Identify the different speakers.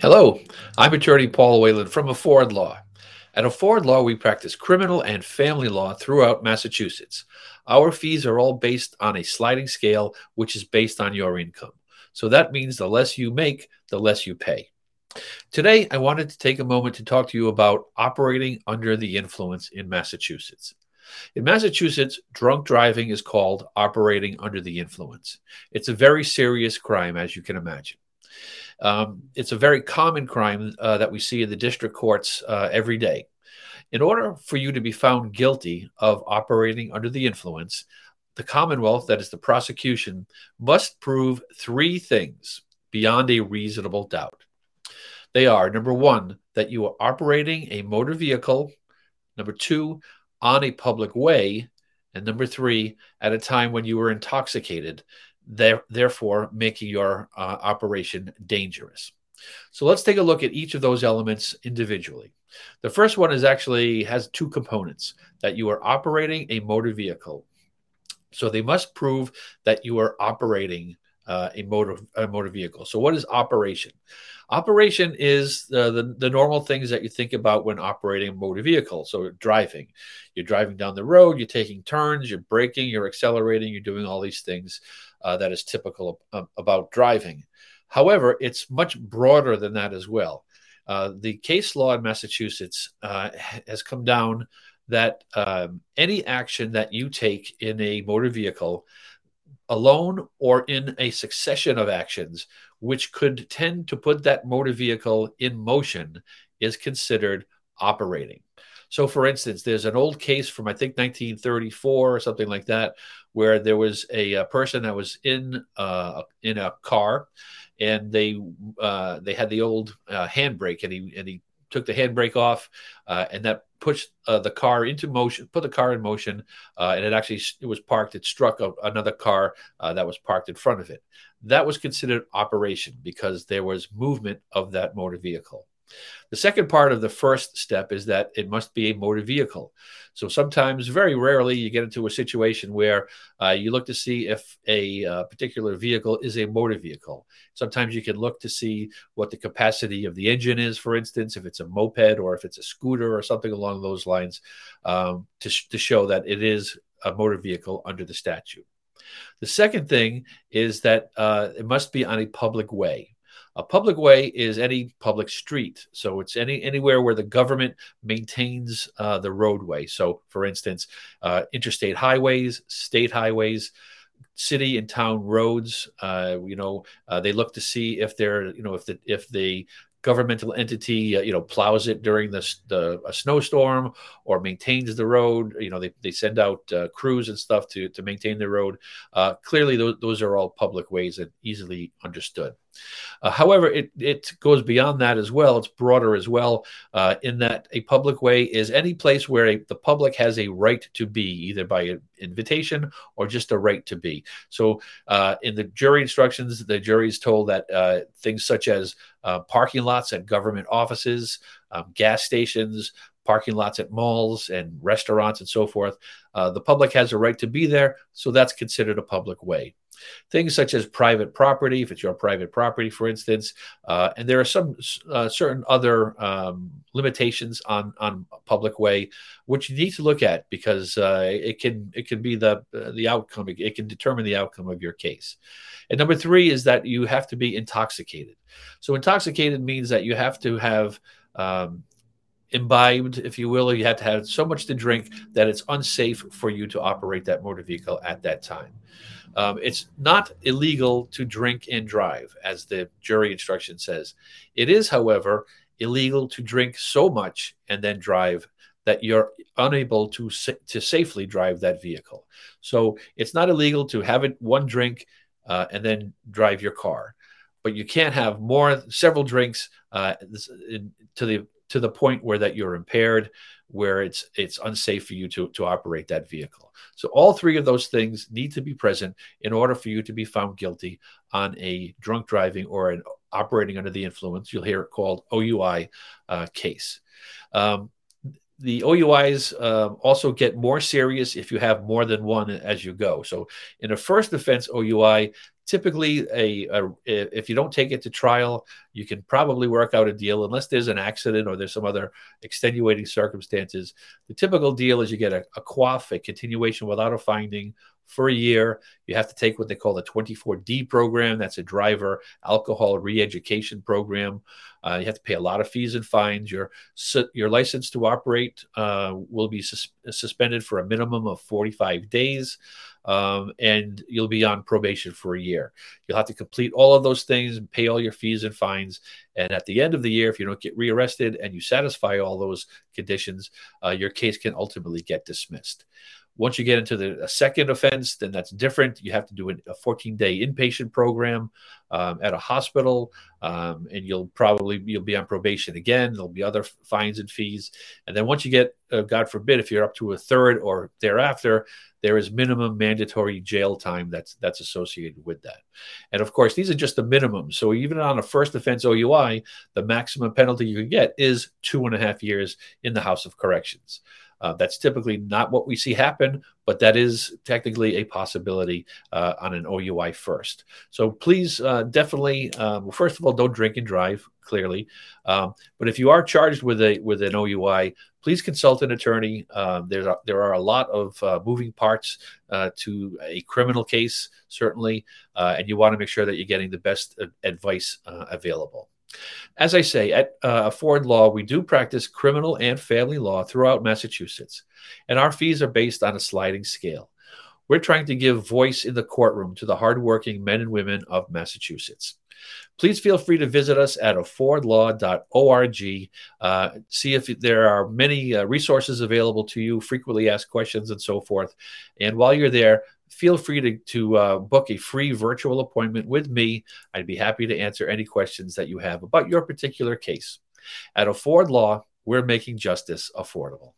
Speaker 1: Hello, I'm attorney Paul Whalen from Afford Law. At Afford Law, we practice criminal and family law throughout Massachusetts. Our fees are all based on a sliding scale, which is based on your income. So that means the less you make, the less you pay. Today, I wanted to take a moment to talk to you about operating under the influence in Massachusetts. In Massachusetts, drunk driving is called operating under the influence. It's a very serious crime, as you can imagine. Um, it's a very common crime uh, that we see in the district courts uh, every day. In order for you to be found guilty of operating under the influence, the Commonwealth, that is the prosecution, must prove three things beyond a reasonable doubt. They are number one, that you are operating a motor vehicle, number two, on a public way, and number three, at a time when you were intoxicated there, therefore making your uh, operation dangerous. So let's take a look at each of those elements individually. The first one is actually has two components that you are operating a motor vehicle. So they must prove that you are operating uh, a motor a motor vehicle. So what is operation? Operation is the, the, the normal things that you think about when operating a motor vehicle. So driving, you're driving down the road, you're taking turns, you're braking, you're accelerating, you're doing all these things uh, that is typical of, about driving. However, it's much broader than that as well. Uh, the case law in Massachusetts uh, has come down that um, any action that you take in a motor vehicle, alone or in a succession of actions, which could tend to put that motor vehicle in motion, is considered operating. So, for instance, there's an old case from I think 1934 or something like that, where there was a, a person that was in uh, in a car, and they uh, they had the old uh, handbrake, and he and he took the handbrake off, uh, and that pushed uh, the car into motion, put the car in motion, uh, and it actually it was parked. It struck a, another car that was parked in front of it. That was considered operation because there was movement of that motor vehicle. The second part of the first step is that it must be a motor vehicle. So sometimes, very rarely, you get into a situation where uh, you look to see if a uh, particular vehicle is a motor vehicle. Sometimes you can look to see what the capacity of the engine is, for instance, if it's a moped or if it's a scooter or something along those lines, um, to, sh- to show that it is a motor vehicle under the statute. The second thing is that uh, it must be on a public way. A public way is any public street. So it's any anywhere where the government maintains uh, the roadway. So, for instance, uh, interstate highways, state highways, city and town roads. Uh, you know, uh, they look to see if they're, you know, if the if the governmental entity, uh, you know, plows it during the, the a snowstorm or maintains the road. You know, they, they send out uh, crews and stuff to to maintain the road. Uh, clearly, those, those are all public ways and easily understood. Uh, however, it, it goes beyond that as well. It's broader as well, uh, in that a public way is any place where a, the public has a right to be, either by invitation or just a right to be. So, uh, in the jury instructions, the jury is told that uh, things such as uh, parking lots at government offices, um, gas stations, parking lots at malls and restaurants and so forth. Uh, the public has a right to be there, so that's considered a public way. Things such as private property, if it's your private property, for instance, uh, and there are some uh, certain other um, limitations on on public way, which you need to look at because uh, it can it can be the the outcome. It can determine the outcome of your case. And number three is that you have to be intoxicated. So intoxicated means that you have to have um, imbibed, if you will, or you have to have so much to drink that it's unsafe for you to operate that motor vehicle at that time. Um, it's not illegal to drink and drive, as the jury instruction says. It is, however, illegal to drink so much and then drive that you're unable to to safely drive that vehicle. So it's not illegal to have it one drink uh, and then drive your car, but you can't have more several drinks uh, to the to the point where that you're impaired where it's it's unsafe for you to to operate that vehicle. So all three of those things need to be present in order for you to be found guilty on a drunk driving or an operating under the influence. You'll hear it called OUI uh, case. Um, the OUIs uh, also get more serious if you have more than one as you go. So in a first offense OUI, typically a, a, if you don't take it to trial you can probably work out a deal unless there's an accident or there's some other extenuating circumstances the typical deal is you get a, a CWOF a continuation without a finding for a year. You have to take what they call the 24D program. That's a driver alcohol re-education program. Uh, you have to pay a lot of fees and fines. Your your license to operate uh, will be sus- suspended for a minimum of 45 days, um, and you'll be on probation for a year. You'll have to complete all of those things and pay all your fees and fines. And at the end of the year, if you don't get rearrested and you satisfy all those conditions, uh, your case can ultimately get dismissed. Once you get into the second offense, then that's different. You have to do a 14 day inpatient program um, at a hospital, um, and you'll probably you'll be on probation again. There'll be other fines and fees, and then once you get, uh, God forbid, if you're up to a third or thereafter, there is minimum mandatory jail time that's that's associated with that. And of course, these are just the minimum. So even on a first offense OUI, the maximum penalty you can get is two and a half years in the House of Corrections. Uh, that's typically not what we see happen, but that is technically a possibility uh, on an OUI first. So please, uh, definitely, um, first of all, don't drink and drive. Clearly, um, but if you are charged with a with an OUI, please consult an attorney. Um, there's a, there are a lot of uh, moving parts uh, to a criminal case, certainly, uh, and you want to make sure that you're getting the best advice available. As I say, at uh, Ford Law, we do practice criminal and family law throughout Massachusetts, and our fees are based on a sliding scale. We're trying to give voice in the courtroom to the hardworking men and women of Massachusetts. Please feel free to visit us at affordlaw.org. Uh, see if there are many uh, resources available to you, frequently asked questions, and so forth. And while you're there, feel free to, to uh, book a free virtual appointment with me. I'd be happy to answer any questions that you have about your particular case. At Afford Law, we're making justice affordable.